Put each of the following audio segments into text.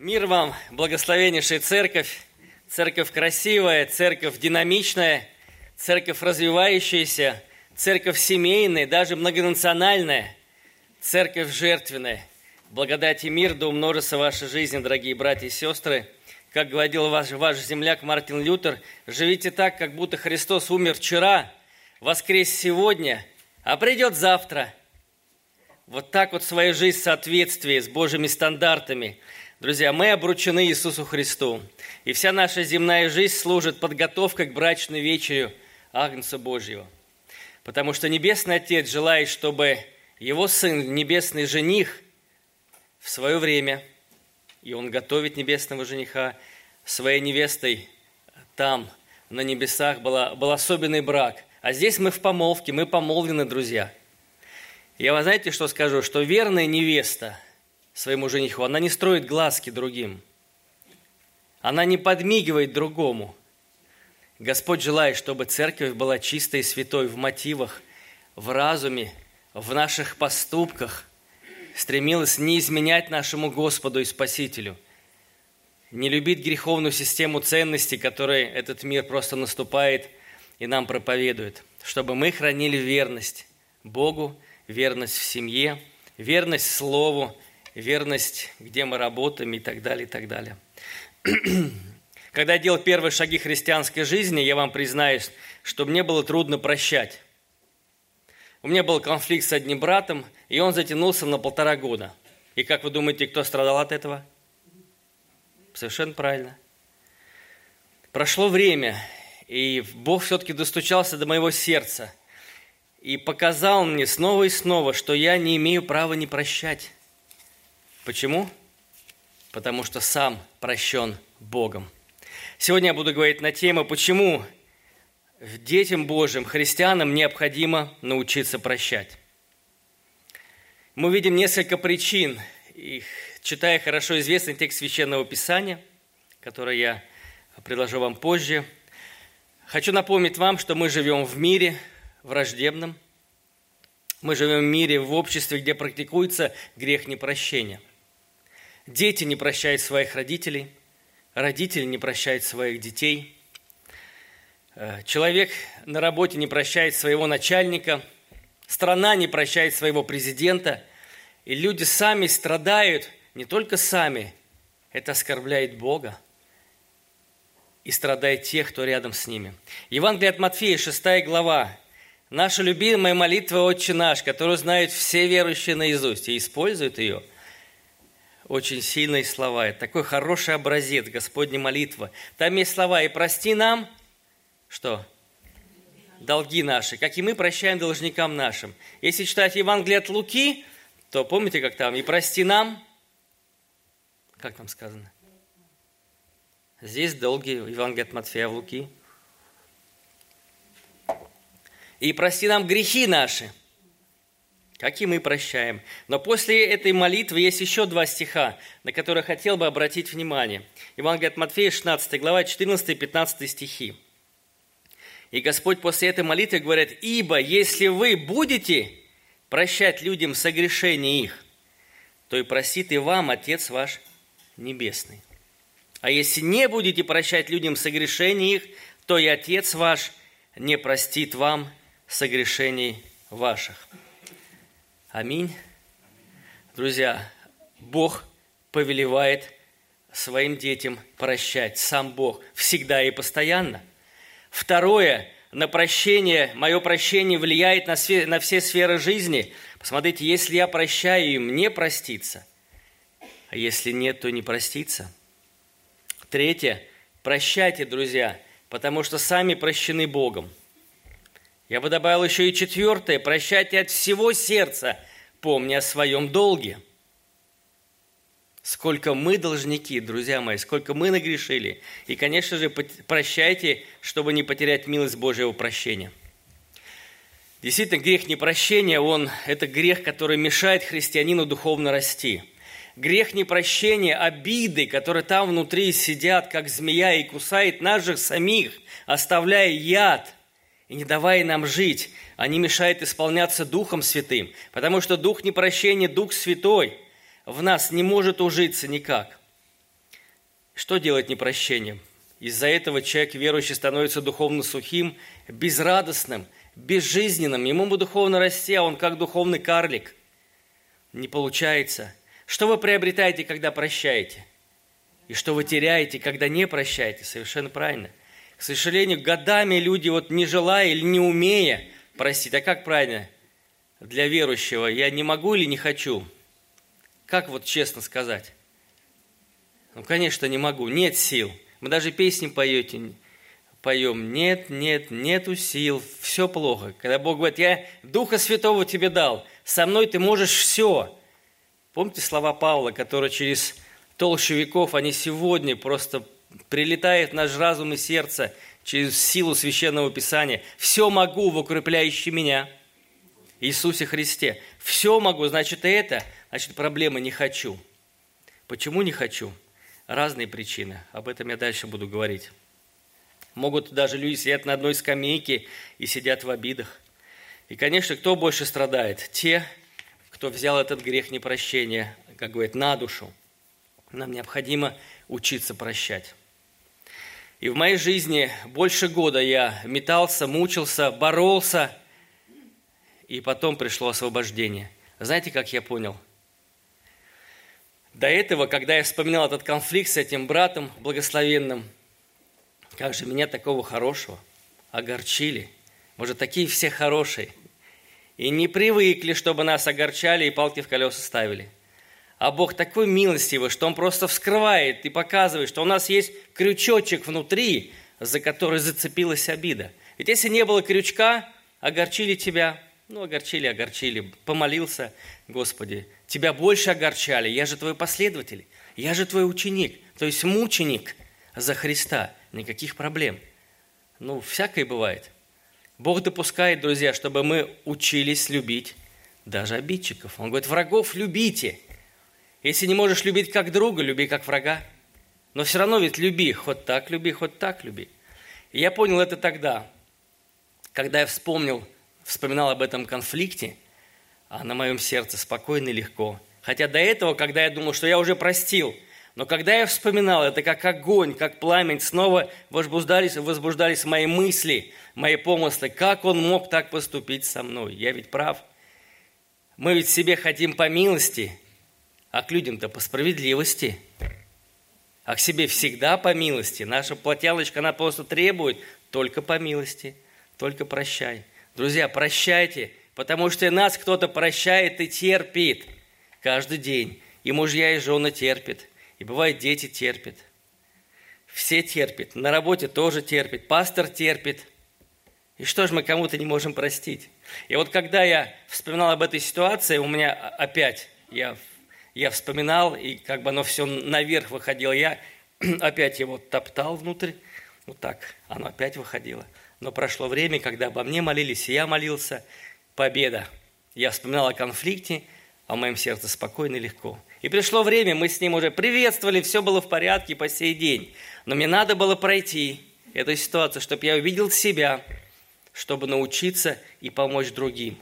Мир вам, благословеннейшая церковь, церковь красивая, церковь динамичная, церковь развивающаяся, церковь семейная, даже многонациональная, церковь жертвенная. Благодать и мир да умножится в вашей жизни, дорогие братья и сестры. Как говорил ваш, ваш земляк Мартин Лютер, живите так, как будто Христос умер вчера, воскрес сегодня, а придет завтра. Вот так вот свою жизнь в соответствии с Божьими стандартами. Друзья, мы обручены Иисусу Христу. И вся наша земная жизнь служит подготовкой к брачной вечерю Агнца Божьего. Потому что Небесный Отец желает, чтобы Его Сын, Небесный Жених – в свое время, и он готовит небесного жениха, своей невестой там, на небесах, был, был особенный брак. А здесь мы в помолвке, мы помолвлены, друзья. Я вам знаете, что скажу? Что верная невеста своему жениху, она не строит глазки другим. Она не подмигивает другому. Господь желает, чтобы церковь была чистой и святой в мотивах, в разуме, в наших поступках – стремилась не изменять нашему Господу и Спасителю, не любить греховную систему ценностей, которой этот мир просто наступает и нам проповедует, чтобы мы хранили верность Богу, верность в семье, верность Слову, верность, где мы работаем и так далее, и так далее. Когда я делал первые шаги христианской жизни, я вам признаюсь, что мне было трудно прощать. У меня был конфликт с одним братом, и он затянулся на полтора года. И как вы думаете, кто страдал от этого? Совершенно правильно. Прошло время, и Бог все-таки достучался до моего сердца и показал мне снова и снова, что я не имею права не прощать. Почему? Потому что сам прощен Богом. Сегодня я буду говорить на тему, почему детям Божьим, христианам необходимо научиться прощать. Мы видим несколько причин, их, читая хорошо известный текст Священного Писания, который я предложу вам позже. Хочу напомнить вам, что мы живем в мире враждебном, мы живем в мире, в обществе, где практикуется грех непрощения. Дети не прощают своих родителей, родители не прощают своих детей – Э, человек на работе не прощает своего начальника, страна не прощает своего президента, и люди сами страдают, не только сами, это оскорбляет Бога и страдает тех, кто рядом с ними. Евангелие от Матфея, 6 глава. Наша любимая молитва «Отче наш», которую знают все верующие наизусть и используют ее. Очень сильные слова. Это такой хороший образец Господней молитвы. Там есть слова «И прости нам, что? Долги наши, как и мы прощаем должникам нашим. Если читать Евангелие от Луки, то помните, как там, и прости нам, как там сказано? Здесь долги, Евангелие от Матфея в Луки. И прости нам грехи наши, как и мы прощаем. Но после этой молитвы есть еще два стиха, на которые хотел бы обратить внимание. Евангелие от Матфея, 16 глава, 14 и 15 стихи. И Господь после этой молитвы говорит, «Ибо если вы будете прощать людям согрешения их, то и простит и вам Отец ваш Небесный. А если не будете прощать людям согрешения их, то и Отец ваш не простит вам согрешений ваших». Аминь. Друзья, Бог повелевает своим детям прощать. Сам Бог всегда и постоянно – Второе, на прощение, мое прощение влияет на, сфер, на все сферы жизни. Посмотрите, если я прощаю им, не проститься. А если нет, то не проститься. Третье, прощайте, друзья, потому что сами прощены Богом. Я бы добавил еще и четвертое, прощайте от всего сердца, помня о своем долге – Сколько мы должники, друзья мои, сколько мы нагрешили. И, конечно же, прощайте, чтобы не потерять милость Божьего прощения. Действительно, грех непрощения, он, это грех, который мешает христианину духовно расти. Грех непрощения, обиды, которые там внутри сидят, как змея, и кусает нас же самих, оставляя яд и не давая нам жить. Они мешают исполняться Духом Святым, потому что Дух непрощения – Дух Святой – в нас не может ужиться никак. Что делать непрощением? Из-за этого человек верующий становится духовно сухим, безрадостным, безжизненным. Ему бы духовно расти, а он как духовный карлик. Не получается. Что вы приобретаете, когда прощаете? И что вы теряете, когда не прощаете? Совершенно правильно. К сожалению, годами люди, вот не желая или не умея простить, а как правильно для верующего, я не могу или не хочу? Как вот честно сказать? Ну, конечно, не могу, нет сил – мы даже песни поете, поем, нет, нет, нету сил, все плохо. Когда Бог говорит, я Духа Святого тебе дал, со мной ты можешь все. Помните слова Павла, которые через толщу веков, они сегодня просто прилетают в наш разум и сердце через силу Священного Писания. Все могу в укрепляющий меня Иисусе Христе. Все могу, значит, и это, значит, проблемы не хочу. Почему не хочу? разные причины. Об этом я дальше буду говорить. Могут даже люди сидят на одной скамейке и сидят в обидах. И, конечно, кто больше страдает? Те, кто взял этот грех непрощения, как говорит, на душу. Нам необходимо учиться прощать. И в моей жизни больше года я метался, мучился, боролся, и потом пришло освобождение. Знаете, как я понял – до этого, когда я вспоминал этот конфликт с этим братом благословенным, как же меня такого хорошего огорчили. Может, такие все хорошие. И не привыкли, чтобы нас огорчали и палки в колеса ставили. А Бог такой милостивый, что Он просто вскрывает и показывает, что у нас есть крючочек внутри, за который зацепилась обида. Ведь если не было крючка, огорчили тебя, ну, огорчили, огорчили, помолился, Господи, тебя больше огорчали, я же твой последователь, я же твой ученик, то есть мученик за Христа, никаких проблем. Ну, всякое бывает. Бог допускает, друзья, чтобы мы учились любить даже обидчиков. Он говорит, врагов любите. Если не можешь любить как друга, люби как врага. Но все равно ведь люби, хоть так люби, хоть так люби. И я понял это тогда, когда я вспомнил, вспоминал об этом конфликте – а на моем сердце спокойно и легко. Хотя до этого, когда я думал, что я уже простил, но когда я вспоминал, это как огонь, как пламень, снова возбуждались, возбуждались мои мысли, мои помыслы, как он мог так поступить со мной. Я ведь прав. Мы ведь себе хотим по милости, а к людям-то по справедливости. А к себе всегда по милости. Наша платялочка, она просто требует только по милости, только прощай. Друзья, прощайте – потому что нас кто-то прощает и терпит каждый день. И мужья, и жены терпят, и бывает дети терпят. Все терпят, на работе тоже терпят, пастор терпит. И что же мы кому-то не можем простить? И вот когда я вспоминал об этой ситуации, у меня опять, я, я вспоминал, и как бы оно все наверх выходило, я опять его топтал внутрь, вот так, оно опять выходило. Но прошло время, когда обо мне молились, и я молился, победа. Я вспоминал о конфликте, а в моем сердце спокойно и легко. И пришло время, мы с ним уже приветствовали, все было в порядке по сей день. Но мне надо было пройти эту ситуацию, чтобы я увидел себя, чтобы научиться и помочь другим.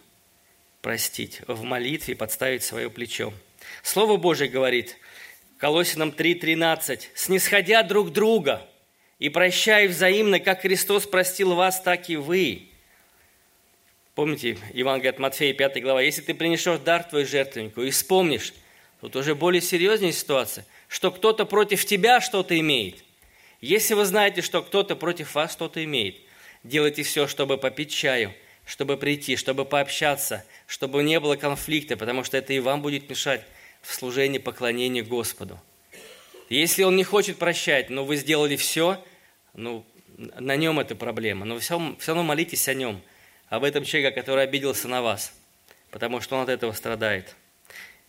Простить в молитве, подставить свое плечо. Слово Божье говорит, Колосинам 3.13, «Снисходя друг друга и прощая взаимно, как Христос простил вас, так и вы». Помните, Евангелие от Матфея, 5 глава, если ты принесешь дар твой жертвеннику и вспомнишь, тут уже более серьезная ситуация, что кто-то против тебя что-то имеет. Если вы знаете, что кто-то против вас что-то имеет, делайте все, чтобы попить чаю, чтобы прийти, чтобы пообщаться, чтобы не было конфликта, потому что это и вам будет мешать в служении поклонения Господу. Если он не хочет прощать, но вы сделали все, ну, на нем эта проблема, но все, все равно молитесь о нем – об этом человеке, который обиделся на вас, потому что он от этого страдает.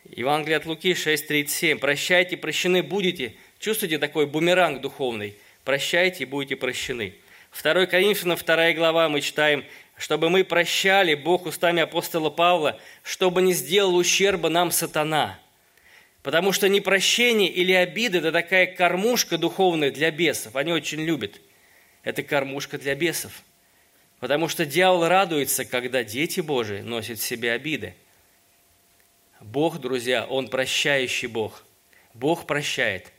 Евангелие от Луки 6.37. «Прощайте, прощены будете». Чувствуете такой бумеранг духовный? «Прощайте будете прощены». 2 Коринфянам 2 глава мы читаем, чтобы мы прощали, Бог устами апостола Павла, чтобы не сделал ущерба нам сатана. Потому что непрощение или обида – это такая кормушка духовная для бесов. Они очень любят. Это кормушка для бесов – Потому что дьявол радуется, когда дети Божии носят в себе обиды. Бог, друзья, Он прощающий Бог. Бог прощает.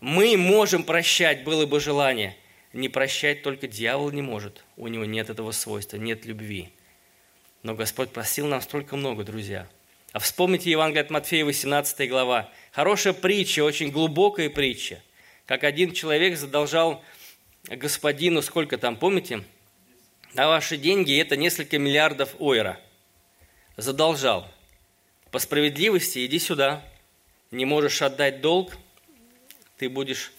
Мы можем прощать, было бы желание. Не прощать только дьявол не может. У него нет этого свойства, нет любви. Но Господь просил нам столько много, друзья. А вспомните Евангелие от Матфея, 18 глава. Хорошая притча, очень глубокая притча. Как один человек задолжал господину, сколько там, помните? На ваши деньги это несколько миллиардов ойра. Задолжал. По справедливости иди сюда. Не можешь отдать долг, ты будешь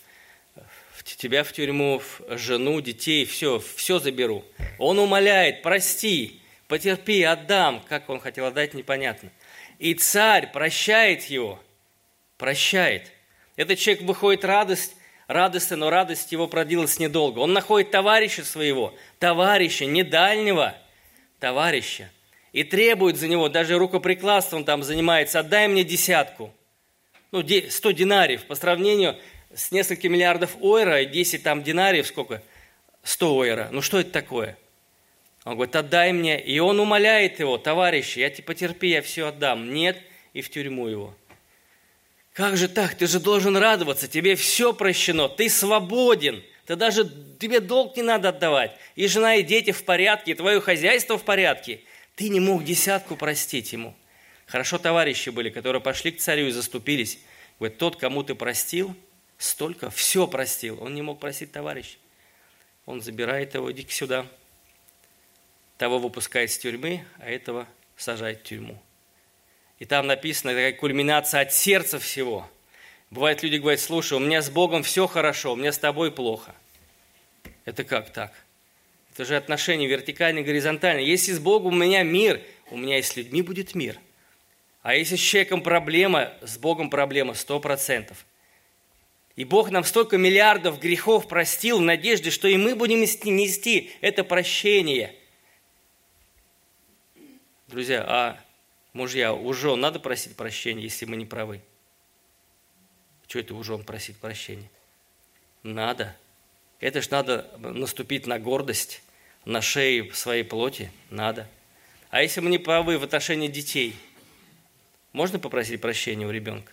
тебя в тюрьму, жену, детей, все, все заберу. Он умоляет, прости, потерпи, отдам. Как он хотел отдать, непонятно. И царь прощает его, прощает. Этот человек выходит радость, радостно, но радость его продлилась недолго. Он находит товарища своего, товарища, не дальнего, товарища, и требует за него, даже рукоприкладством там занимается, отдай мне десятку. Ну, 100 динариев по сравнению с несколькими миллиардов ойра, 10 там динариев, сколько? 100 ойра. Ну, что это такое? Он говорит, отдай мне. И он умоляет его, товарищи, я тебе потерпи, я все отдам. Нет, и в тюрьму его. Как же так? Ты же должен радоваться, тебе все прощено, ты свободен. Ты даже, тебе долг не надо отдавать. И жена, и дети в порядке, и твое хозяйство в порядке. Ты не мог десятку простить ему. Хорошо товарищи были, которые пошли к царю и заступились. Говорит, тот, кому ты простил, столько, все простил. Он не мог просить товарища. Он забирает его, иди сюда. Того выпускает с тюрьмы, а этого сажает в тюрьму. И там написано, такая кульминация от сердца всего. Бывает, люди говорят, слушай, у меня с Богом все хорошо, у меня с тобой плохо. Это как так? Это же отношения вертикальные, горизонтальные. Если с Богом у меня мир, у меня и с людьми будет мир. А если с человеком проблема, с Богом проблема сто процентов. И Бог нам столько миллиардов грехов простил в надежде, что и мы будем нести это прощение. Друзья, а Мужья, у жен надо просить прощения, если мы не правы? Что это у жен просить прощения? Надо. Это ж надо наступить на гордость, на шею своей плоти. Надо. А если мы не правы в отношении детей, можно попросить прощения у ребенка,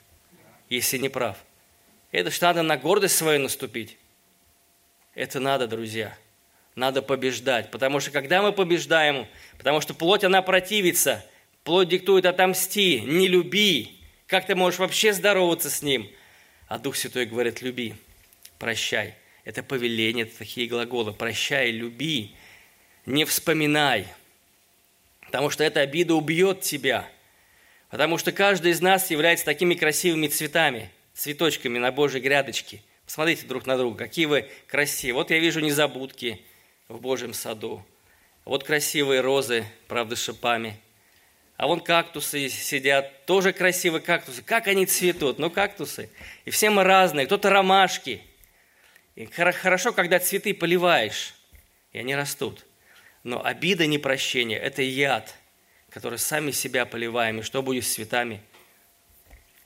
если не прав? Это ж надо на гордость свою наступить. Это надо, друзья. Надо побеждать. Потому что когда мы побеждаем, потому что плоть, она противится – Плоть диктует «отомсти», «не люби». Как ты можешь вообще здороваться с ним? А Дух Святой говорит «люби», «прощай». Это повеление, это такие глаголы «прощай», «люби», «не вспоминай». Потому что эта обида убьет тебя. Потому что каждый из нас является такими красивыми цветами, цветочками на Божьей грядочке. Посмотрите друг на друга, какие вы красивые. Вот я вижу незабудки в Божьем саду. Вот красивые розы, правда, шипами – а вон кактусы сидят, тоже красивые кактусы. Как они цветут? Ну, кактусы. И все мы разные. Кто-то ромашки. И хорошо, когда цветы поливаешь, и они растут. Но обида, непрощение – это яд, который сами себя поливаем. И что будет с цветами?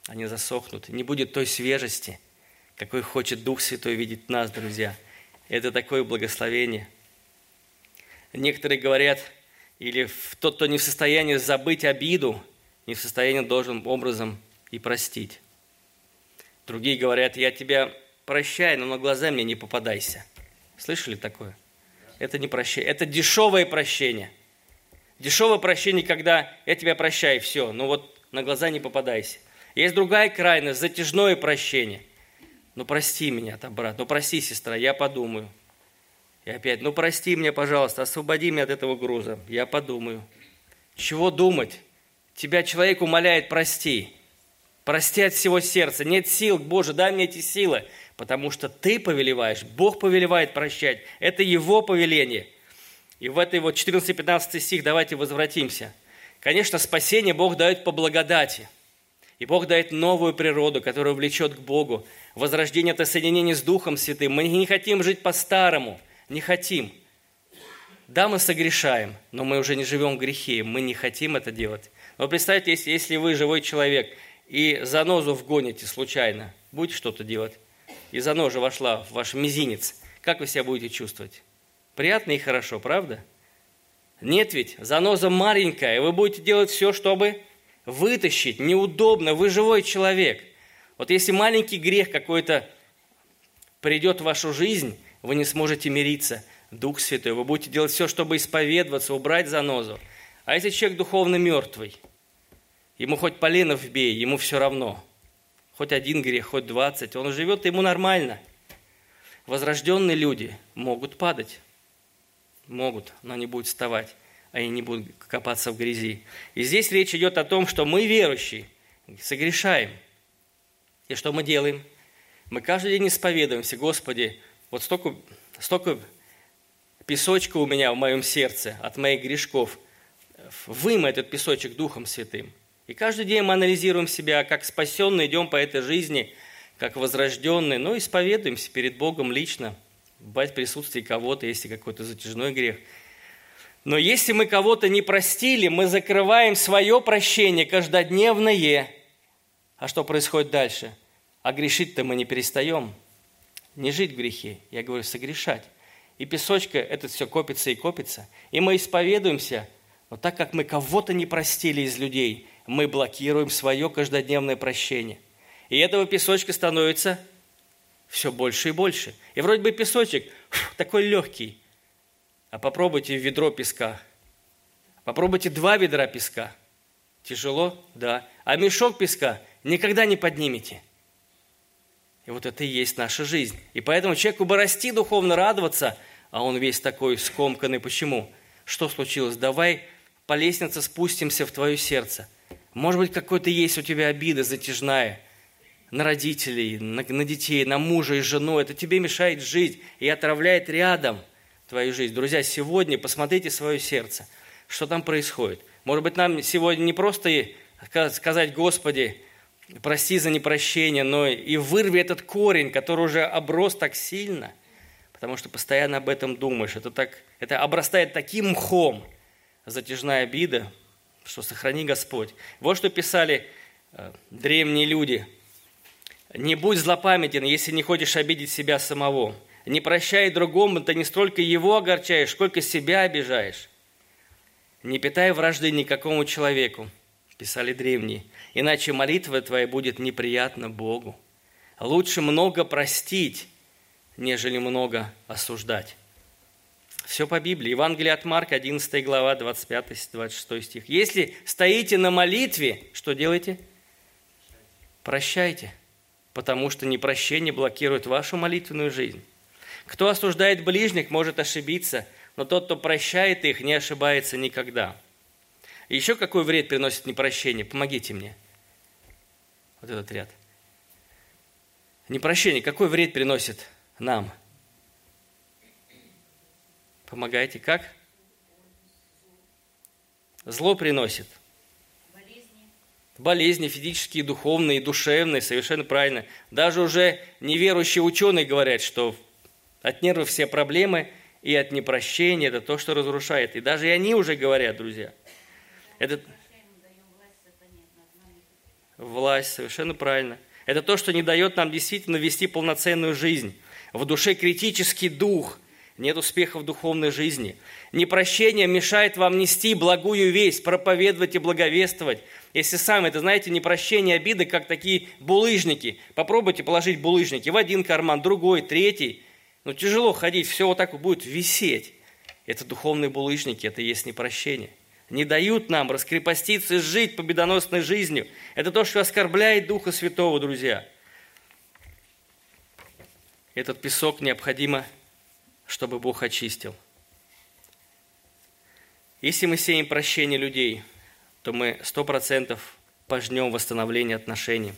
Они засохнут. Не будет той свежести, какой хочет Дух Святой видеть нас, друзья. Это такое благословение. Некоторые говорят – или тот, кто не в состоянии забыть обиду, не в состоянии должен образом и простить. Другие говорят, я тебя прощаю, но на глаза мне не попадайся. Слышали такое? Это не прощение, это дешевое прощение. Дешевое прощение, когда я тебя прощаю, все, ну вот на глаза не попадайся. Есть другая крайность, затяжное прощение. Ну прости меня, там, брат, ну прости, сестра, я подумаю – и опять, ну прости меня, пожалуйста, освободи меня от этого груза. Я подумаю. Чего думать? Тебя человек умоляет, прости. Прости от всего сердца. Нет сил, Боже, дай мне эти силы. Потому что ты повелеваешь, Бог повелевает прощать. Это Его повеление. И в этой вот 14-15 стих давайте возвратимся. Конечно, спасение Бог дает по благодати. И Бог дает новую природу, которая влечет к Богу. Возрождение – это соединение с Духом Святым. Мы не хотим жить по-старому – не хотим. Да, мы согрешаем, но мы уже не живем в грехе, мы не хотим это делать. Но представьте, если, если вы живой человек и занозу вгоните случайно, будете что-то делать, и заноза вошла в ваш мизинец, как вы себя будете чувствовать? Приятно и хорошо, правда? Нет ведь, заноза маленькая, и вы будете делать все, чтобы вытащить. Неудобно, вы живой человек. Вот если маленький грех какой-то придет в вашу жизнь, вы не сможете мириться. Дух Святой, вы будете делать все, чтобы исповедоваться, убрать занозу. А если человек духовно мертвый, ему хоть поленов бей, ему все равно. Хоть один грех, хоть двадцать, он живет, ему нормально. Возрожденные люди могут падать, могут, но не будут вставать, они не будут копаться в грязи. И здесь речь идет о том, что мы верующие, согрешаем. И что мы делаем? Мы каждый день исповедуемся, Господи, вот столько, столько песочка у меня в моем сердце от моих грешков. Вымой этот песочек Духом Святым. И каждый день мы анализируем себя, как спасенные, идем по этой жизни, как возрожденные, но исповедуемся перед Богом лично, бывает в присутствии кого-то, если какой-то затяжной грех. Но если мы кого-то не простили, мы закрываем свое прощение каждодневное. А что происходит дальше? А грешить-то мы не перестаем. Не жить в грехе, я говорю, согрешать. И песочка этот все копится и копится. И мы исповедуемся, но так как мы кого-то не простили из людей, мы блокируем свое каждодневное прощение. И этого песочка становится все больше и больше. И вроде бы песочек фу, такой легкий. А попробуйте ведро песка. Попробуйте два ведра песка. Тяжело? Да. А мешок песка никогда не поднимете – и вот это и есть наша жизнь. И поэтому человеку бы расти духовно, радоваться, а он весь такой скомканный. Почему? Что случилось? Давай по лестнице спустимся в твое сердце. Может быть, какой-то есть у тебя обида затяжная на родителей, на, на детей, на мужа и жену. Это тебе мешает жить и отравляет рядом твою жизнь. Друзья, сегодня посмотрите свое сердце. Что там происходит? Может быть, нам сегодня не просто сказать, Господи, прости за непрощение, но и вырви этот корень, который уже оброс так сильно, потому что постоянно об этом думаешь. Это, так, это обрастает таким мхом, затяжная обида, что сохрани Господь. Вот что писали э, древние люди. «Не будь злопамятен, если не хочешь обидеть себя самого. Не прощай другому, ты не столько его огорчаешь, сколько себя обижаешь. Не питай вражды никакому человеку, писали древние, иначе молитва твоя будет неприятна Богу. Лучше много простить, нежели много осуждать. Все по Библии. Евангелие от Марка, 11 глава, 25-26 стих. Если стоите на молитве, что делаете? Прощайте, потому что непрощение блокирует вашу молитвенную жизнь. Кто осуждает ближних, может ошибиться, но тот, кто прощает их, не ошибается никогда – еще какой вред приносит непрощение? Помогите мне. Вот этот ряд. Непрощение, какой вред приносит нам? Помогайте. Как? Зло приносит. Болезни физические, духовные, душевные, совершенно правильно. Даже уже неверующие ученые говорят, что от нервов все проблемы и от непрощения это то, что разрушает. И даже и они уже говорят, друзья – это... Власть, совершенно правильно. Это то, что не дает нам действительно вести полноценную жизнь. В душе критический дух, нет успеха в духовной жизни. Непрощение мешает вам нести благую весть, проповедовать и благовествовать. Если сами, это знаете, непрощение обиды, как такие булыжники. Попробуйте положить булыжники в один карман, другой, третий. Ну, тяжело ходить, все вот так будет висеть. Это духовные булыжники, это и есть непрощение не дают нам раскрепоститься и жить победоносной жизнью. Это то, что оскорбляет Духа Святого, друзья. Этот песок необходимо, чтобы Бог очистил. Если мы сеем прощение людей, то мы сто процентов пожнем восстановление отношений.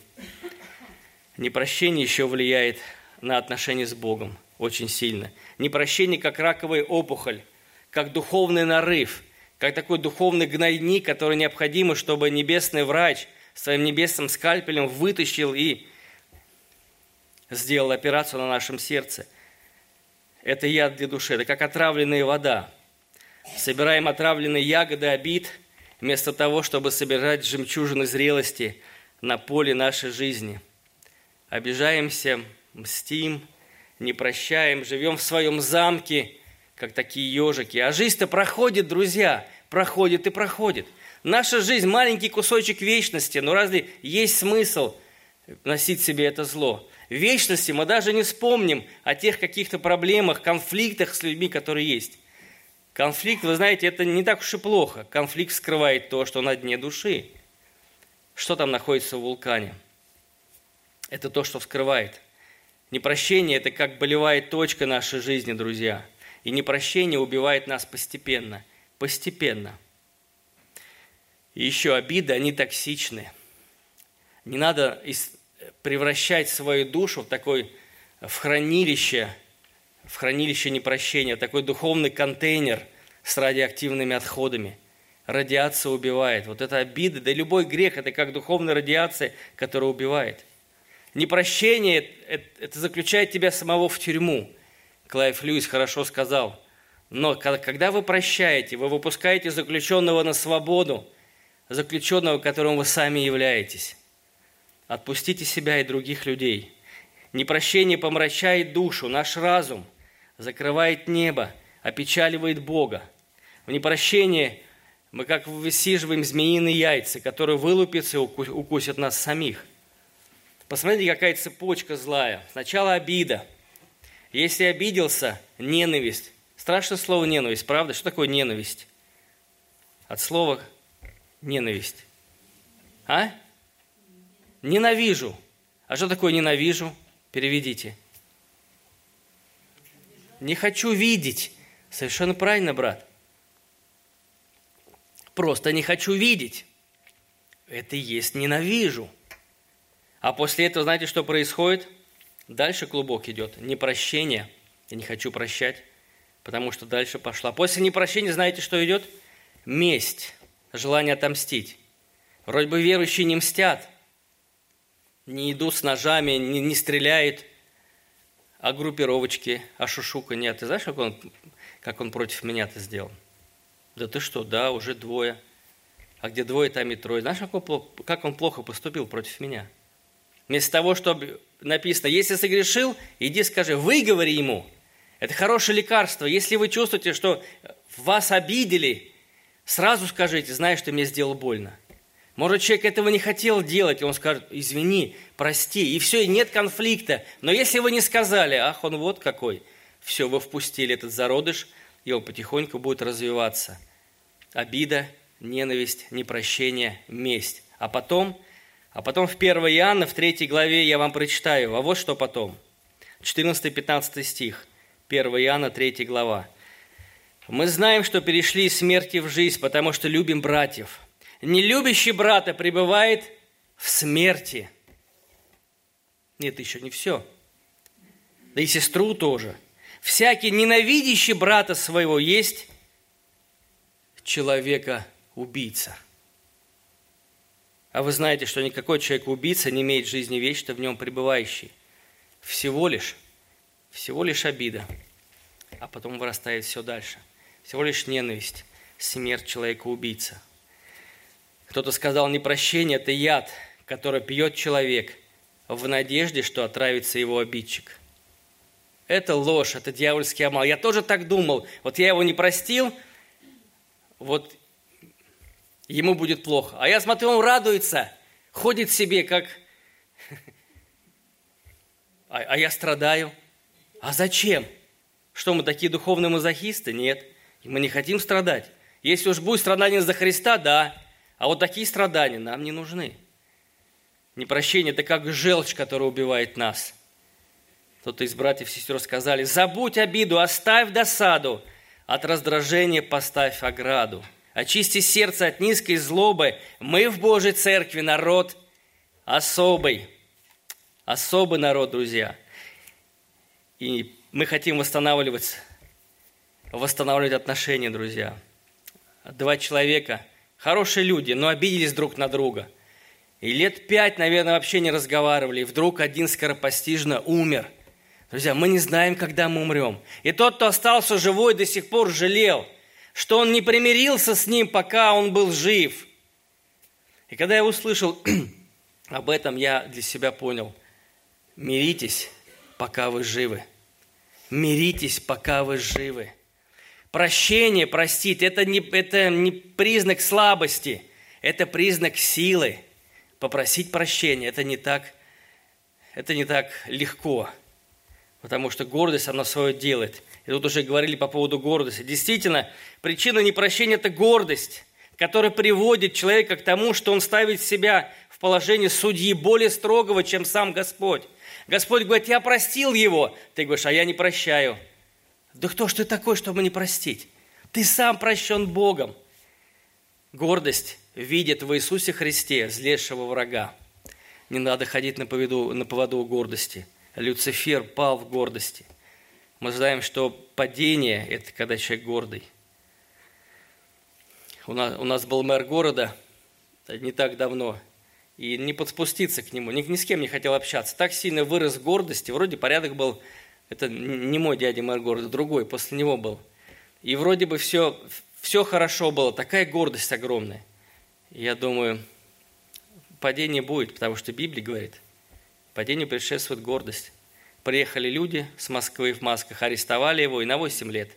Непрощение еще влияет на отношения с Богом очень сильно. Непрощение как раковая опухоль, как духовный нарыв – как такой духовный гнойник, который необходимо, чтобы небесный врач своим небесным скальпелем вытащил и сделал операцию на нашем сердце. Это яд для души, это как отравленная вода. Собираем отравленные ягоды обид, вместо того, чтобы собирать жемчужины зрелости на поле нашей жизни. Обижаемся, мстим, не прощаем, живем в своем замке, как такие ежики. А жизнь-то проходит, друзья проходит и проходит. Наша жизнь – маленький кусочек вечности, но разве есть смысл носить себе это зло? В вечности мы даже не вспомним о тех каких-то проблемах, конфликтах с людьми, которые есть. Конфликт, вы знаете, это не так уж и плохо. Конфликт скрывает то, что на дне души. Что там находится в вулкане? Это то, что скрывает. Непрощение – это как болевая точка нашей жизни, друзья. И непрощение убивает нас постепенно. Постепенно. И еще обиды, они токсичны. Не надо превращать свою душу в такой в хранилище, в хранилище непрощения, такой духовный контейнер с радиоактивными отходами. Радиация убивает. Вот это обида, да и любой грех – это как духовная радиация, которая убивает. Непрощение – это заключает тебя самого в тюрьму. Клайв Льюис хорошо сказал. Но когда вы прощаете, вы выпускаете заключенного на свободу, заключенного, которым вы сами являетесь. Отпустите себя и других людей. Непрощение помрачает душу, наш разум, закрывает небо, опечаливает Бога. В непрощении мы как высиживаем змеиные яйца, которые вылупятся и укусят нас самих. Посмотрите, какая цепочка злая. Сначала обида. Если обиделся, ненависть. Страшное слово ненависть, правда? Что такое ненависть? От слова ненависть. А? Ненавижу. А что такое ненавижу? Переведите. Не хочу видеть. Совершенно правильно, брат. Просто не хочу видеть. Это и есть ненавижу. А после этого, знаете, что происходит? Дальше клубок идет. Непрощение. Я не хочу прощать, потому что дальше пошла. После непрощения, знаете, что идет? Месть, желание отомстить. Вроде бы верующие не мстят, не идут с ножами, не, не стреляют, а группировочки, а шушука нет. Ты знаешь, как он, как он против меня это сделал? Да ты что, да, уже двое. А где двое, там и трое. Знаешь, как он, как он плохо поступил против меня? Вместо того, чтобы написано, если согрешил, иди скажи, выговори ему. Это хорошее лекарство. Если вы чувствуете, что вас обидели, сразу скажите, знаешь, что мне сделал больно. Может, человек этого не хотел делать, и он скажет, извини, прости, и все, и нет конфликта. Но если вы не сказали, ах, он вот какой, все, вы впустили этот зародыш, и он потихоньку будет развиваться. Обида, ненависть, непрощение, месть. А потом, а потом в 1 Иоанна, в 3 главе я вам прочитаю, а вот что потом. 14-15 стих, 1 Иоанна, 3 глава. «Мы знаем, что перешли из смерти в жизнь, потому что любим братьев» нелюбящий брата пребывает в смерти. Нет, еще не все. Да и сестру тоже. Всякий ненавидящий брата своего есть человека-убийца. А вы знаете, что никакой человек-убийца не имеет жизни вечной в нем пребывающий. Всего лишь, всего лишь обида. А потом вырастает все дальше. Всего лишь ненависть, смерть человека-убийца – кто-то сказал, непрощение – это яд, который пьет человек в надежде, что отравится его обидчик. Это ложь, это дьявольский обман. Я тоже так думал. Вот я его не простил, вот ему будет плохо. А я смотрю, он радуется, ходит себе, как... А, а я страдаю. А зачем? Что, мы такие духовные мазохисты? Нет. Мы не хотим страдать. Если уж будет страдание за Христа, да. А вот такие страдания нам не нужны. Непрощение – это как желчь, которая убивает нас. Кто-то из братьев и сестер сказали, забудь обиду, оставь досаду, от раздражения поставь ограду. Очисти сердце от низкой злобы. Мы в Божьей Церкви народ особый. Особый народ, друзья. И мы хотим восстанавливать, восстанавливать отношения, друзья. Два человека – Хорошие люди, но обиделись друг на друга. И лет пять, наверное, вообще не разговаривали. И вдруг один скоропостижно умер. Друзья, мы не знаем, когда мы умрем. И тот, кто остался живой, до сих пор жалел, что он не примирился с ним, пока он был жив. И когда я услышал об этом, я для себя понял. Миритесь, пока вы живы. Миритесь, пока вы живы. Прощение, простить, это не, это не признак слабости, это признак силы. Попросить прощения, это не так, это не так легко, потому что гордость, она свое делает. И тут уже говорили по поводу гордости. Действительно, причина непрощения – это гордость, которая приводит человека к тому, что он ставит себя в положение судьи более строгого, чем сам Господь. Господь говорит, я простил его. Ты говоришь, а я не прощаю. Да кто ж ты такой, чтобы не простить? Ты сам прощен Богом. Гордость видит в Иисусе Христе злейшего врага. Не надо ходить на поводу, на поводу гордости. Люцифер пал в гордости. Мы знаем, что падение – это когда человек гордый. У нас, у нас был мэр города не так давно, и не подспуститься к нему, ни, ни с кем не хотел общаться. Так сильно вырос в гордости, вроде порядок был, это не мой дядя мэр города, другой, после него был. И вроде бы все, все хорошо было, такая гордость огромная. Я думаю, падение будет, потому что Библия говорит, падению предшествует гордость. Приехали люди с Москвы в масках, арестовали его и на 8 лет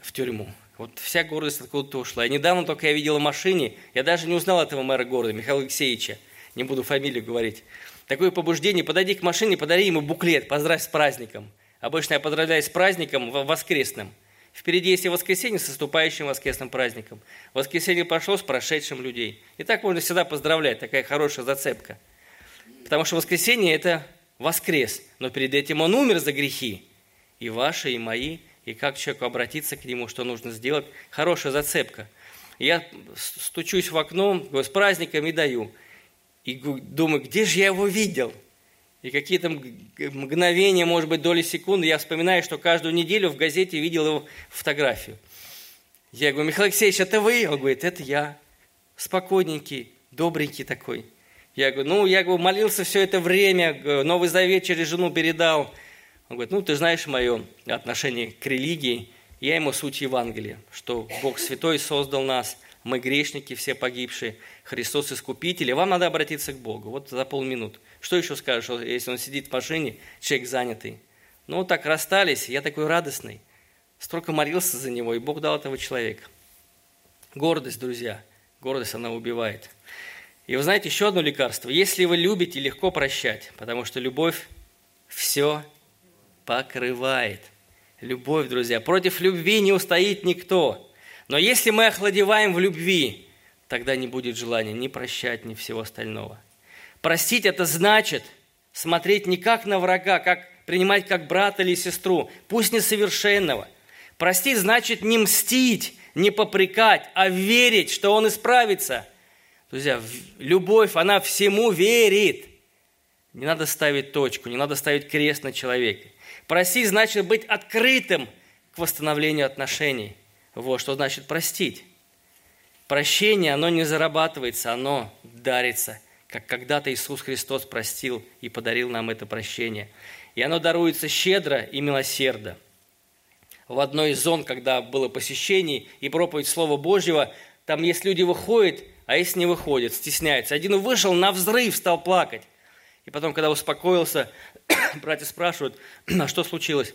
в тюрьму. Вот вся гордость откуда-то ушла. И недавно только я видел в машине, я даже не узнал этого мэра города, Михаила Алексеевича, не буду фамилию говорить. Такое побуждение, подойди к машине, подари ему буклет, поздравь с праздником. Обычно я поздравляю с праздником воскресным – Впереди есть и воскресенье с наступающим воскресным праздником. Воскресенье прошло с прошедшим людей. И так можно всегда поздравлять, такая хорошая зацепка. Потому что воскресенье – это воскрес, но перед этим он умер за грехи. И ваши, и мои, и как человеку обратиться к нему, что нужно сделать. Хорошая зацепка. Я стучусь в окно, с праздником и даю. И думаю, где же я его видел – и какие-то мгновения, может быть, доли секунды, я вспоминаю, что каждую неделю в газете видел его фотографию. Я говорю, Михаил Алексеевич, это вы? Он говорит, это я. Спокойненький, добренький такой. Я говорю, ну, я говорю, молился все это время, Новый Завет через жену передал. Он говорит, ну, ты знаешь мое отношение к религии. Я ему суть Евангелия, что Бог Святой создал нас, мы грешники, все погибшие, Христос Искупитель, и вам надо обратиться к Богу. Вот за полминуты. Что еще скажешь, если он сидит в машине, человек занятый? Ну, так расстались, я такой радостный. Столько молился за него, и Бог дал этого человека. Гордость, друзья, гордость, она убивает. И вы знаете, еще одно лекарство. Если вы любите, легко прощать, потому что любовь все покрывает. Любовь, друзья. Против любви не устоит никто. Но если мы охладеваем в любви, тогда не будет желания ни прощать, ни всего остального. Простить – это значит смотреть не как на врага, как принимать как брата или сестру, пусть несовершенного. Простить значит не мстить, не попрекать, а верить, что он исправится. Друзья, любовь, она всему верит. Не надо ставить точку, не надо ставить крест на человеке. Простить значит быть открытым к восстановлению отношений. Вот что значит простить. Прощение, оно не зарабатывается, оно дарится – как когда-то Иисус Христос простил и подарил нам это прощение. И оно даруется щедро и милосердно. В одной из зон, когда было посещение и проповедь Слова Божьего, там есть люди выходят, а есть не выходят, стесняются. Один вышел на взрыв, стал плакать. И потом, когда успокоился, братья спрашивают, а что случилось?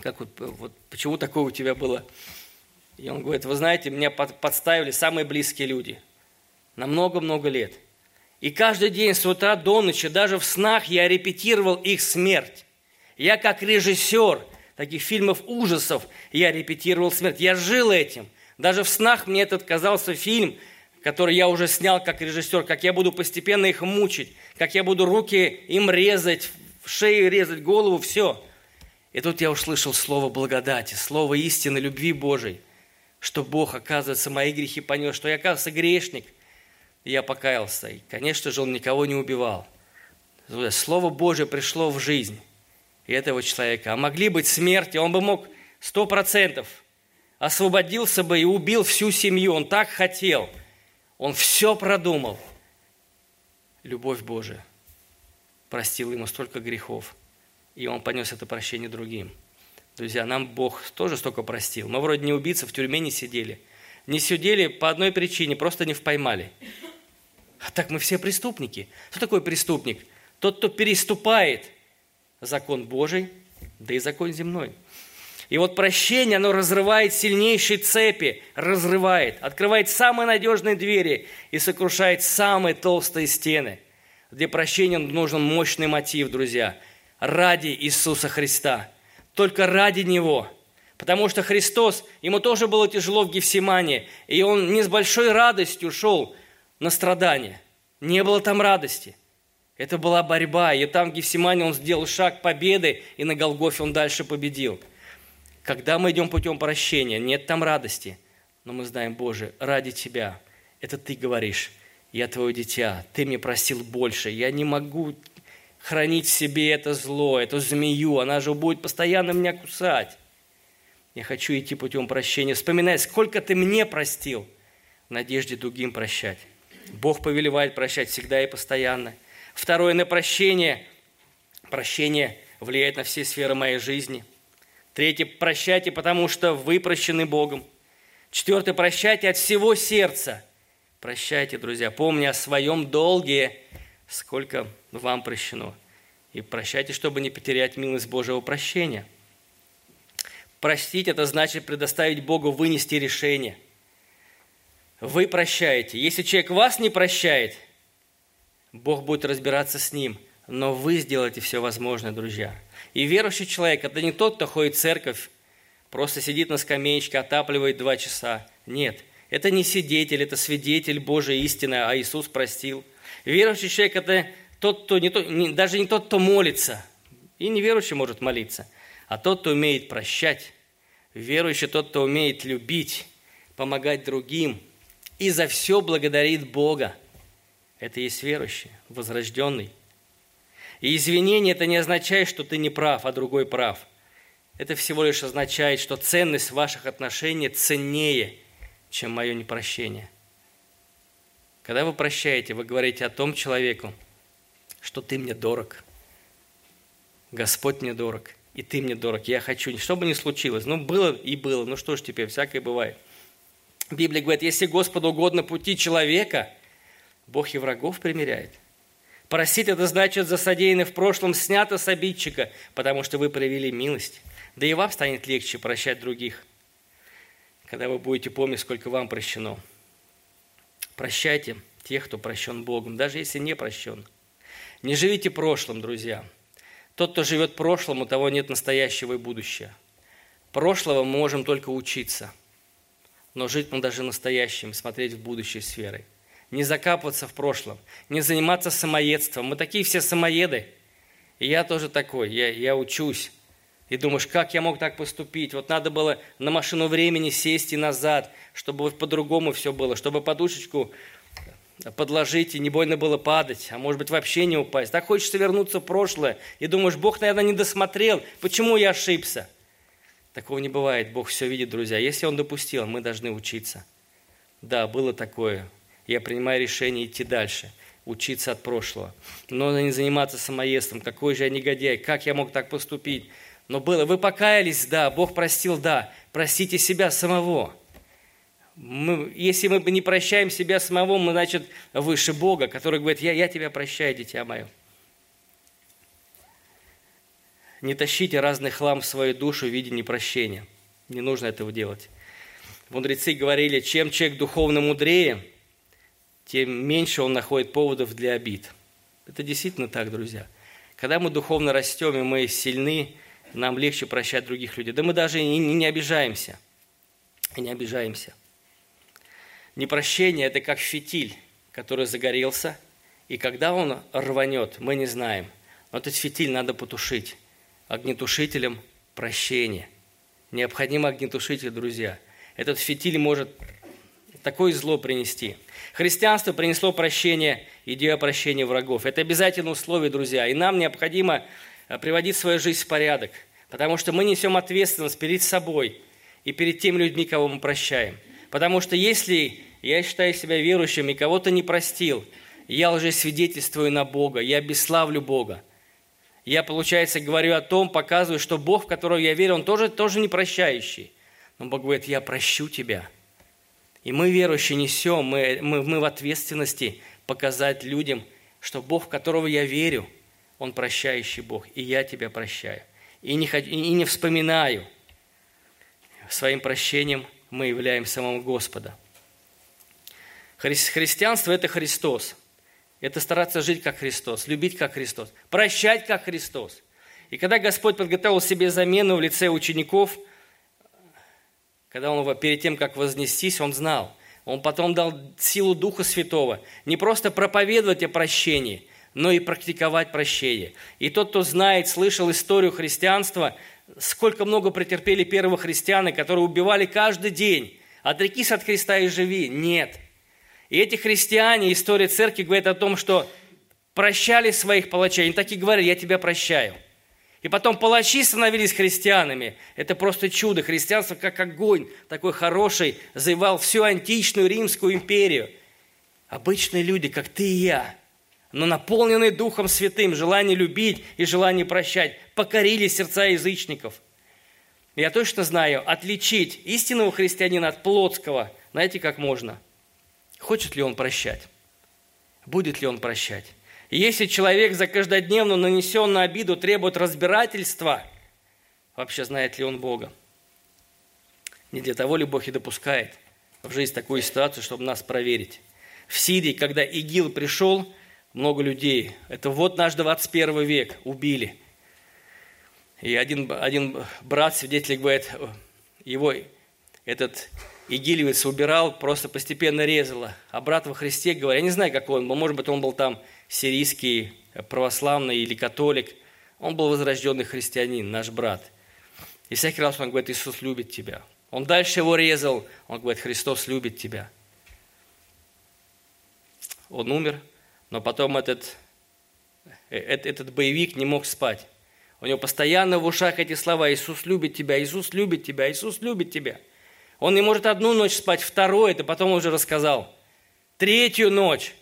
Как вот, вот, почему такое у тебя было? И он говорит, вы знаете, меня подставили самые близкие люди на много-много лет – и каждый день с утра до ночи, даже в снах, я репетировал их смерть. Я как режиссер таких фильмов ужасов, я репетировал смерть. Я жил этим. Даже в снах мне этот казался фильм, который я уже снял как режиссер, как я буду постепенно их мучить, как я буду руки им резать, шею резать, голову, все. И тут я услышал слово благодати, слово истины, любви Божией, что Бог, оказывается, мои грехи понес, что я, оказывается, грешник – и я покаялся. И, конечно же, он никого не убивал. Слово Божье пришло в жизнь этого человека. А могли быть смерти, он бы мог сто процентов освободился бы и убил всю семью. Он так хотел. Он все продумал. Любовь Божия простила ему столько грехов. И он понес это прощение другим. Друзья, нам Бог тоже столько простил. Мы вроде не убийцы, в тюрьме не сидели. Не сидели по одной причине, просто не впоймали. А так мы все преступники. Кто такой преступник? Тот, кто переступает закон Божий, да и закон земной. И вот прощение, оно разрывает сильнейшие цепи, разрывает, открывает самые надежные двери и сокрушает самые толстые стены. Для прощения нужен мощный мотив, друзья. Ради Иисуса Христа. Только ради Него. Потому что Христос, ему тоже было тяжело в Гефсимане, и он не с большой радостью шел на страдания. Не было там радости. Это была борьба, и там в Гефсимане он сделал шаг победы, и на Голгофе он дальше победил. Когда мы идем путем прощения, нет там радости, но мы знаем, Боже, ради Тебя, это Ты говоришь, я Твое дитя, Ты мне простил больше, я не могу хранить в себе это зло, эту змею, она же будет постоянно меня кусать. Я хочу идти путем прощения, вспоминай, сколько Ты мне простил, в надежде другим прощать. Бог повелевает прощать всегда и постоянно – Второе, на прощение. Прощение влияет на все сферы моей жизни. Третье, прощайте, потому что вы прощены Богом. Четвертое, прощайте от всего сердца. Прощайте, друзья, помня о своем долге, сколько вам прощено. И прощайте, чтобы не потерять милость Божьего прощения. Простить – это значит предоставить Богу вынести решение. Вы прощаете. Если человек вас не прощает – Бог будет разбираться с ним, но вы сделаете все возможное, друзья. И верующий человек – это не тот, кто ходит в церковь, просто сидит на скамеечке, отапливает два часа. Нет, это не сидетель, это свидетель Божьей истины, а Иисус простил. Верующий человек – это тот, кто не, не, даже не тот, кто молится, и неверующий может молиться, а тот, кто умеет прощать. Верующий тот, кто умеет любить, помогать другим и за все благодарит Бога. Это есть верующий, возрожденный. И извинение это не означает, что ты не прав, а другой прав. Это всего лишь означает, что ценность ваших отношений ценнее, чем мое непрощение. Когда вы прощаете, вы говорите о том человеку, что ты мне дорог. Господь мне дорог, и ты мне дорог. Я хочу, что бы ни случилось. Ну, было и было. Ну, что ж теперь, всякое бывает. Библия говорит, если Господу угодно пути человека – Бог и врагов примиряет. Просить это значит за содеянное в прошлом снято с обидчика, потому что вы проявили милость. Да и вам станет легче прощать других, когда вы будете помнить, сколько вам прощено. Прощайте тех, кто прощен Богом, даже если не прощен. Не живите прошлым, друзья. Тот, кто живет прошлым, у того нет настоящего и будущего. Прошлого мы можем только учиться, но жить мы даже настоящим, смотреть в будущее сферой – не закапываться в прошлом, не заниматься самоедством. Мы такие все самоеды. И я тоже такой, я, я учусь. И думаешь, как я мог так поступить? Вот надо было на машину времени сесть и назад, чтобы вот по-другому все было, чтобы подушечку подложить и не больно было падать, а может быть вообще не упасть. Так хочется вернуться в прошлое и думаешь, Бог, наверное, не досмотрел, почему я ошибся? Такого не бывает, Бог все видит, друзья. Если Он допустил, мы должны учиться. Да, было такое, я принимаю решение идти дальше, учиться от прошлого. Но не заниматься самоедством. Какой же я негодяй, как я мог так поступить? Но было, вы покаялись, да, Бог простил, да. Простите себя самого. Мы, если мы не прощаем себя самого, мы, значит, выше Бога, который говорит, я, я тебя прощаю, дитя мое. Не тащите разный хлам в свою душу в виде непрощения. Не нужно этого делать. Мудрецы говорили, чем человек духовно мудрее – тем меньше он находит поводов для обид. Это действительно так, друзья. Когда мы духовно растем, и мы сильны, нам легче прощать других людей. Да мы даже и не, не обижаемся. Не обижаемся. Непрощение – это как фитиль, который загорелся, и когда он рванет, мы не знаем. Но этот фитиль надо потушить. Огнетушителем прощение. Необходимо огнетушитель, друзья. Этот фитиль может такое зло принести – Христианство принесло прощение, идею прощения врагов. Это обязательное условие, друзья. И нам необходимо э, приводить свою жизнь в порядок, потому что мы несем ответственность перед собой и перед теми людьми, кого мы прощаем. Потому что если я считаю себя верующим и кого-то не простил, я уже свидетельствую на Бога, я бесславлю Бога. Я, получается, говорю о том, показываю, что Бог, в которого я верю, Он тоже, тоже не прощающий. Но Бог говорит, я прощу тебя – и мы, верующие, несем, мы, мы, мы в ответственности показать людям, что Бог, в которого я верю, Он прощающий Бог, и я тебя прощаю. И не, и не вспоминаю. Своим прощением мы являем самого Господа. Хри, христианство – это Христос. Это стараться жить как Христос, любить как Христос, прощать как Христос. И когда Господь подготовил себе замену в лице учеников, когда Он перед тем, как вознестись, Он знал. Он потом дал силу Духа Святого. Не просто проповедовать о прощении, но и практиковать прощение. И тот, кто знает, слышал историю христианства, сколько много претерпели первые христианы, которые убивали каждый день. Отрекись от Христа и живи. Нет. И эти христиане, история церкви говорит о том, что прощали своих палачей. Они так и говорили, я тебя прощаю. И потом палачи становились христианами. Это просто чудо. Христианство как огонь, такой хороший, завоевал всю античную Римскую империю. Обычные люди, как ты и я, но наполненные Духом Святым, желание любить и желание прощать, покорили сердца язычников. Я точно знаю, отличить истинного христианина от плотского, знаете, как можно? Хочет ли он прощать? Будет ли он прощать? Если человек за каждодневную нанесенную обиду требует разбирательства, вообще знает ли он Бога? Не для того ли Бог и допускает в жизнь такую ситуацию, чтобы нас проверить? В Сирии, когда ИГИЛ пришел, много людей, это вот наш 21 век, убили. И один, один брат, свидетель, говорит, его этот игилевец убирал, просто постепенно резало. А брат во Христе говорит, я не знаю, какой он был, может быть, он был там сирийский, православный или католик. Он был возрожденный христианин, наш брат. И всякий раз он говорит, Иисус любит тебя. Он дальше его резал, он говорит, Христос любит тебя. Он умер, но потом этот, этот, этот боевик не мог спать. У него постоянно в ушах эти слова «Иисус любит тебя, Иисус любит тебя, Иисус любит тебя». Он не может одну ночь спать, вторую, это потом уже рассказал. Третью ночь.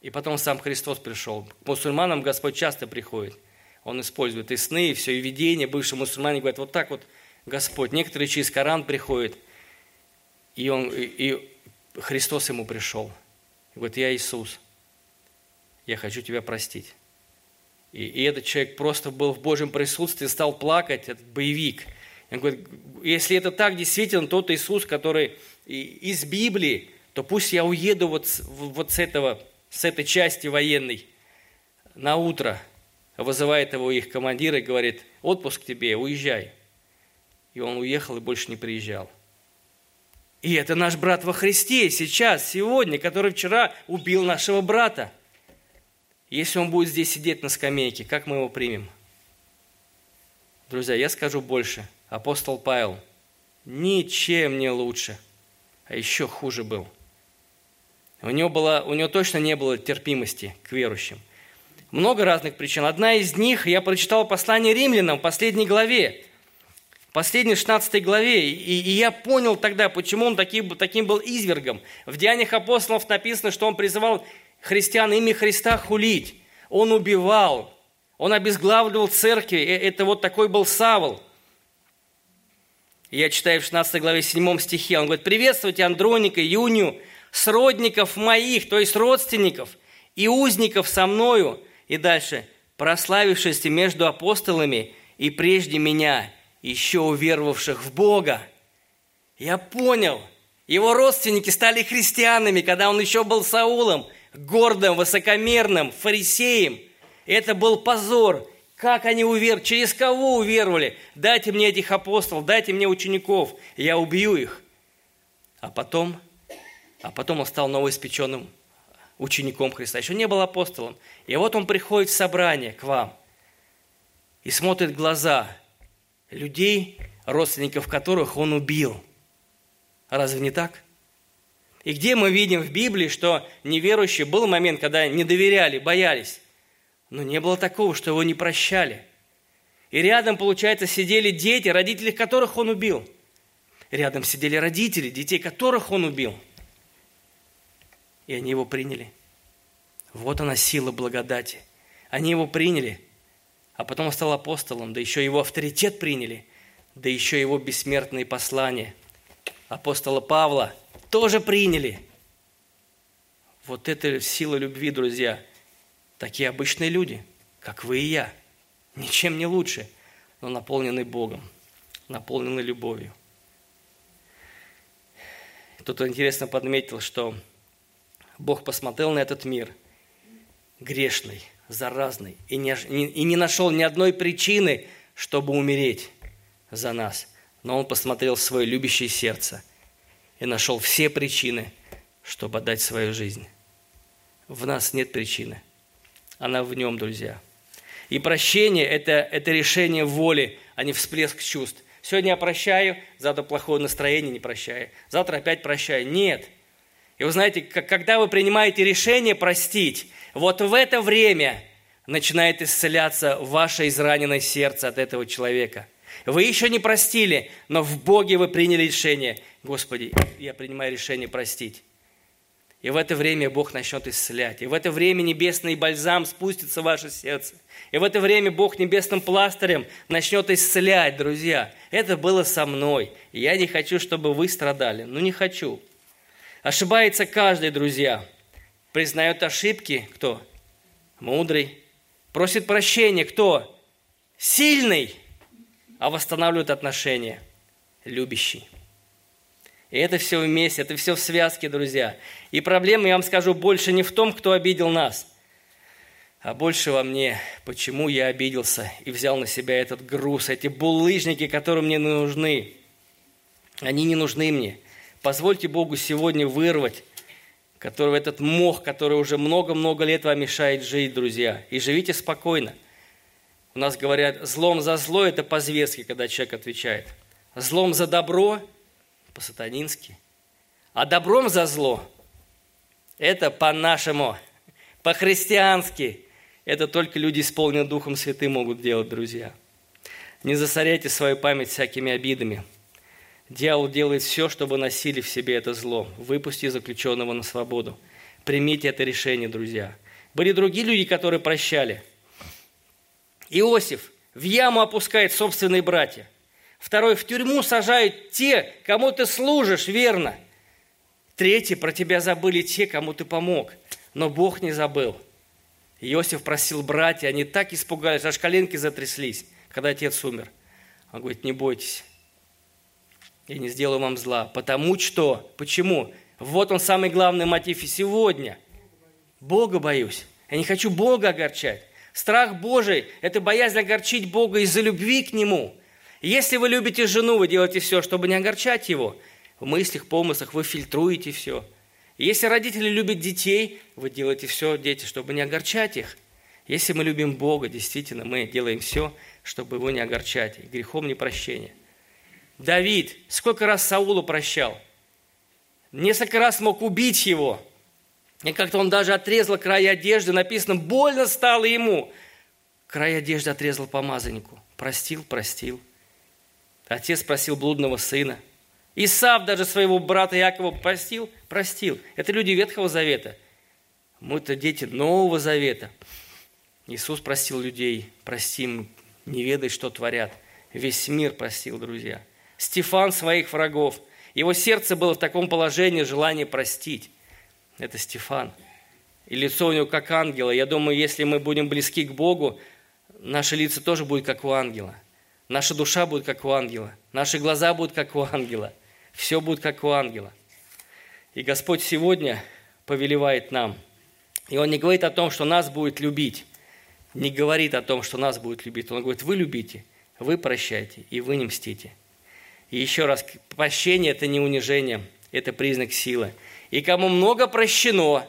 И потом сам Христос пришел. К мусульманам Господь часто приходит. Он использует и сны, и все, и видения. Бывшие мусульмане говорят, вот так вот Господь. Некоторые через Коран приходят, и, он, и, и Христос ему пришел. И говорит, я Иисус, я хочу тебя простить. И, и этот человек просто был в Божьем присутствии, стал плакать, этот боевик. Он говорит, если это так действительно тот Иисус, который из Библии, то пусть я уеду вот, вот с этого с этой части военной на утро вызывает его их командир и говорит, отпуск тебе, уезжай. И он уехал и больше не приезжал. И это наш брат во Христе сейчас, сегодня, который вчера убил нашего брата. Если он будет здесь сидеть на скамейке, как мы его примем? Друзья, я скажу больше. Апостол Павел ничем не лучше, а еще хуже был – у него, было, у него точно не было терпимости к верующим. Много разных причин. Одна из них, я прочитал послание римлянам в последней главе, последней 16 главе, и, и я понял тогда, почему он таким, таким был извергом. В Деяниях апостолов написано, что он призывал христиан имя Христа хулить. Он убивал, он обезглавливал церкви. Э, это вот такой был Савл. Я читаю в 16 главе 7 стихе, он говорит, «Приветствуйте Андроника, Юнию, сродников моих, то есть родственников, и узников со мною, и дальше, прославившись между апостолами и прежде меня, еще уверовавших в Бога. Я понял, его родственники стали христианами, когда он еще был Саулом, гордым, высокомерным, фарисеем. Это был позор. Как они уверовали? Через кого уверовали? Дайте мне этих апостолов, дайте мне учеников, я убью их. А потом а потом он стал новоиспеченным учеником Христа. Еще не был апостолом. И вот он приходит в собрание к вам и смотрит в глаза людей, родственников которых он убил. Разве не так? И где мы видим в Библии, что неверующие был момент, когда не доверяли, боялись, но не было такого, что его не прощали. И рядом, получается, сидели дети, родители которых он убил. Рядом сидели родители, детей которых он убил – и они его приняли. Вот она сила благодати. Они его приняли, а потом он стал апостолом, да еще его авторитет приняли, да еще его бессмертные послания. Апостола Павла тоже приняли. Вот это сила любви, друзья. Такие обычные люди, как вы и я. Ничем не лучше, но наполнены Богом, наполнены любовью. Тут интересно подметил, что Бог посмотрел на этот мир грешный, заразный, и не, и не нашел ни одной причины, чтобы умереть за нас. Но Он посмотрел в свое любящее сердце и нашел все причины, чтобы отдать свою жизнь. В нас нет причины. Она в нем, друзья. И прощение это, – это решение воли, а не всплеск чувств. Сегодня я прощаю, завтра плохое настроение не прощаю. Завтра опять прощаю. Нет. И вы знаете, когда вы принимаете решение простить, вот в это время начинает исцеляться ваше израненное сердце от этого человека. Вы еще не простили, но в Боге вы приняли решение. Господи, я принимаю решение простить. И в это время Бог начнет исцелять. И в это время небесный бальзам спустится в ваше сердце. И в это время Бог небесным пластырем начнет исцелять, друзья. Это было со мной. И я не хочу, чтобы вы страдали. Ну, не хочу. Ошибается каждый, друзья. Признает ошибки кто? Мудрый. Просит прощения кто? Сильный. А восстанавливает отношения. Любящий. И это все вместе, это все в связке, друзья. И проблема, я вам скажу, больше не в том, кто обидел нас, а больше во мне, почему я обиделся и взял на себя этот груз, эти булыжники, которые мне нужны. Они не нужны мне. Позвольте Богу сегодня вырвать который, этот мох, который уже много-много лет вам мешает жить, друзья. И живите спокойно. У нас говорят, злом за зло – это по-зверски, когда человек отвечает. Злом за добро – по-сатанински. А добром за зло – это по-нашему, по-христиански. Это только люди, исполненные Духом Святым, могут делать, друзья. Не засоряйте свою память всякими обидами – Дьявол делает все, чтобы носили в себе это зло. Выпусти заключенного на свободу. Примите это решение, друзья. Были другие люди, которые прощали. Иосиф в яму опускает собственные братья. Второй в тюрьму сажают те, кому ты служишь, верно. Третий про тебя забыли те, кому ты помог. Но Бог не забыл. Иосиф просил братья, они так испугались, аж коленки затряслись, когда отец умер. Он говорит, не бойтесь, я не сделаю вам зла. Потому что, почему? Вот он самый главный мотив и сегодня. Бога боюсь. Я не хочу Бога огорчать. Страх Божий – это боязнь огорчить Бога из-за любви к Нему. Если вы любите жену, вы делаете все, чтобы не огорчать Его. В мыслях, помыслах вы фильтруете все. Если родители любят детей, вы делаете все, дети, чтобы не огорчать их. Если мы любим Бога, действительно, мы делаем все, чтобы Его не огорчать. И грехом не прощение. Давид сколько раз Саулу прощал. Несколько раз мог убить его. И как-то он даже отрезал край одежды, написано, больно стало ему. Край одежды отрезал помазаннику. Простил, простил. Отец просил блудного сына. Исав даже своего брата Якова простил, простил. Это люди Ветхого Завета. Мы-то дети Нового Завета. Иисус простил людей, простим, не ведай, что творят. Весь мир простил, друзья. Стефан своих врагов. Его сердце было в таком положении желание простить. Это Стефан. И лицо у него как ангела. Я думаю, если мы будем близки к Богу, наши лица тоже будут как у ангела. Наша душа будет как у ангела. Наши глаза будут как у ангела. Все будет как у ангела. И Господь сегодня повелевает нам. И Он не говорит о том, что нас будет любить. Не говорит о том, что нас будет любить. Он говорит, вы любите, вы прощайте, и вы не мстите. И еще раз, прощение – это не унижение, это признак силы. И кому много прощено,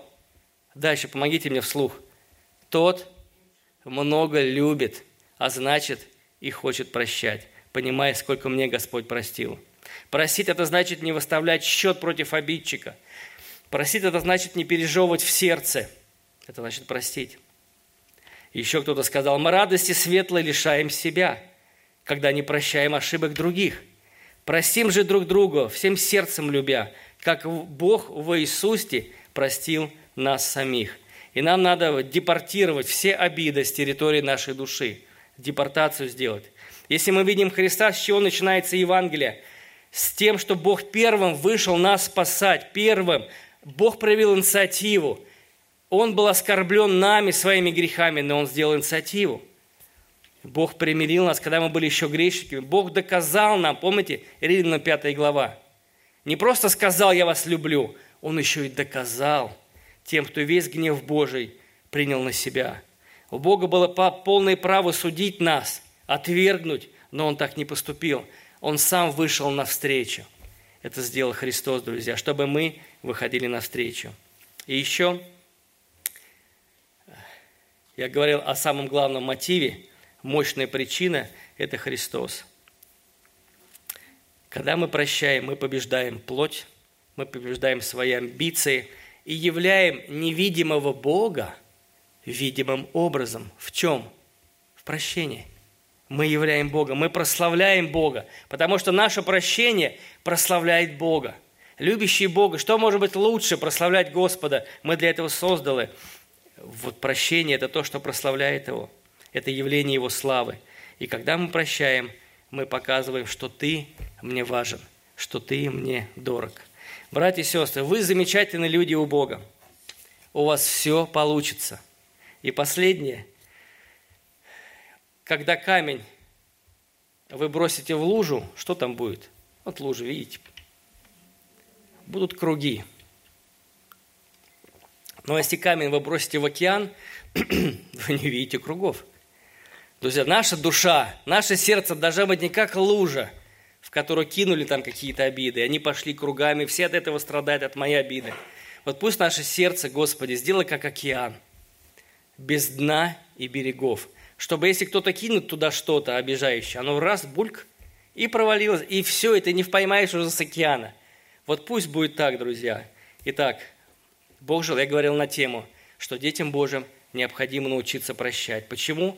дальше помогите мне вслух, тот много любит, а значит и хочет прощать, понимая, сколько мне Господь простил. Просить – это значит не выставлять счет против обидчика. Просить – это значит не пережевывать в сердце. Это значит простить. Еще кто-то сказал, мы радости светлой лишаем себя, когда не прощаем ошибок других – Простим же друг друга, всем сердцем любя, как Бог в Иисусе простил нас самих. И нам надо депортировать все обиды с территории нашей души, депортацию сделать. Если мы видим Христа, с чего начинается Евангелие? С тем, что Бог первым вышел нас спасать, первым. Бог проявил инициативу. Он был оскорблен нами, своими грехами, но Он сделал инициативу. Бог примирил нас, когда мы были еще грешниками. Бог доказал нам, помните, Римляна 5 глава. Не просто сказал, я вас люблю, Он еще и доказал. тем, кто весь гнев Божий принял на себя. У Бога было полное право судить нас, отвергнуть, но Он так не поступил. Он сам вышел навстречу. Это сделал Христос, друзья, чтобы мы выходили навстречу. И еще я говорил о самом главном мотиве, мощная причина – это Христос. Когда мы прощаем, мы побеждаем плоть, мы побеждаем свои амбиции и являем невидимого Бога видимым образом. В чем? В прощении. Мы являем Бога, мы прославляем Бога, потому что наше прощение прославляет Бога. Любящий Бога, что может быть лучше прославлять Господа? Мы для этого созданы. Вот прощение – это то, что прославляет Его. Это явление Его славы. И когда мы прощаем, мы показываем, что Ты мне важен, что Ты мне дорог. Братья и сестры, вы замечательные люди у Бога. У вас все получится. И последнее. Когда камень вы бросите в лужу, что там будет? Вот лужа, видите? Будут круги. Но если камень вы бросите в океан, вы не видите кругов. Друзья, наша душа, наше сердце должно быть не как лужа, в которую кинули там какие-то обиды. Они пошли кругами, все от этого страдают, от моей обиды. Вот пусть наше сердце, Господи, сделай как океан, без дна и берегов. Чтобы если кто-то кинет туда что-то обижающее, оно раз, бульк, и провалилось, и все, это не поймаешь уже с океана. Вот пусть будет так, друзья. Итак, Бог жил, я говорил на тему, что детям Божьим необходимо научиться прощать. Почему?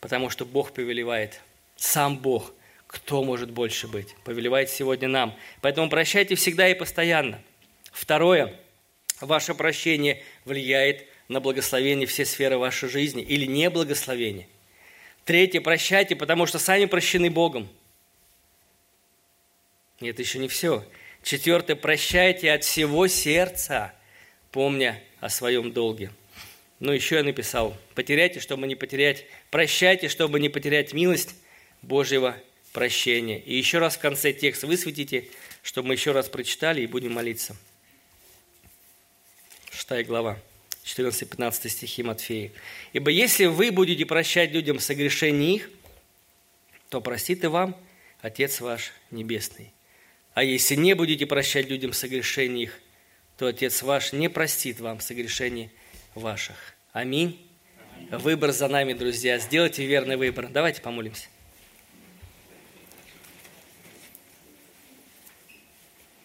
Потому что Бог повелевает. Сам Бог. Кто может больше быть? Повелевает сегодня нам. Поэтому прощайте всегда и постоянно. Второе. Ваше прощение влияет на благословение все сферы вашей жизни или не благословение. Третье. Прощайте, потому что сами прощены Богом. Нет, это еще не все. Четвертое. Прощайте от всего сердца – помня о своем долге. Ну, еще я написал, потеряйте, чтобы не потерять, прощайте, чтобы не потерять милость Божьего прощения. И еще раз в конце текст высветите, чтобы мы еще раз прочитали и будем молиться. Шестая глава, 14-15 стихи Матфея. «Ибо если вы будете прощать людям согрешения их, то простит и вам Отец ваш Небесный. А если не будете прощать людям согрешения их, то Отец ваш не простит вам согрешений ваших. Аминь. Выбор за нами, друзья. Сделайте верный выбор. Давайте помолимся.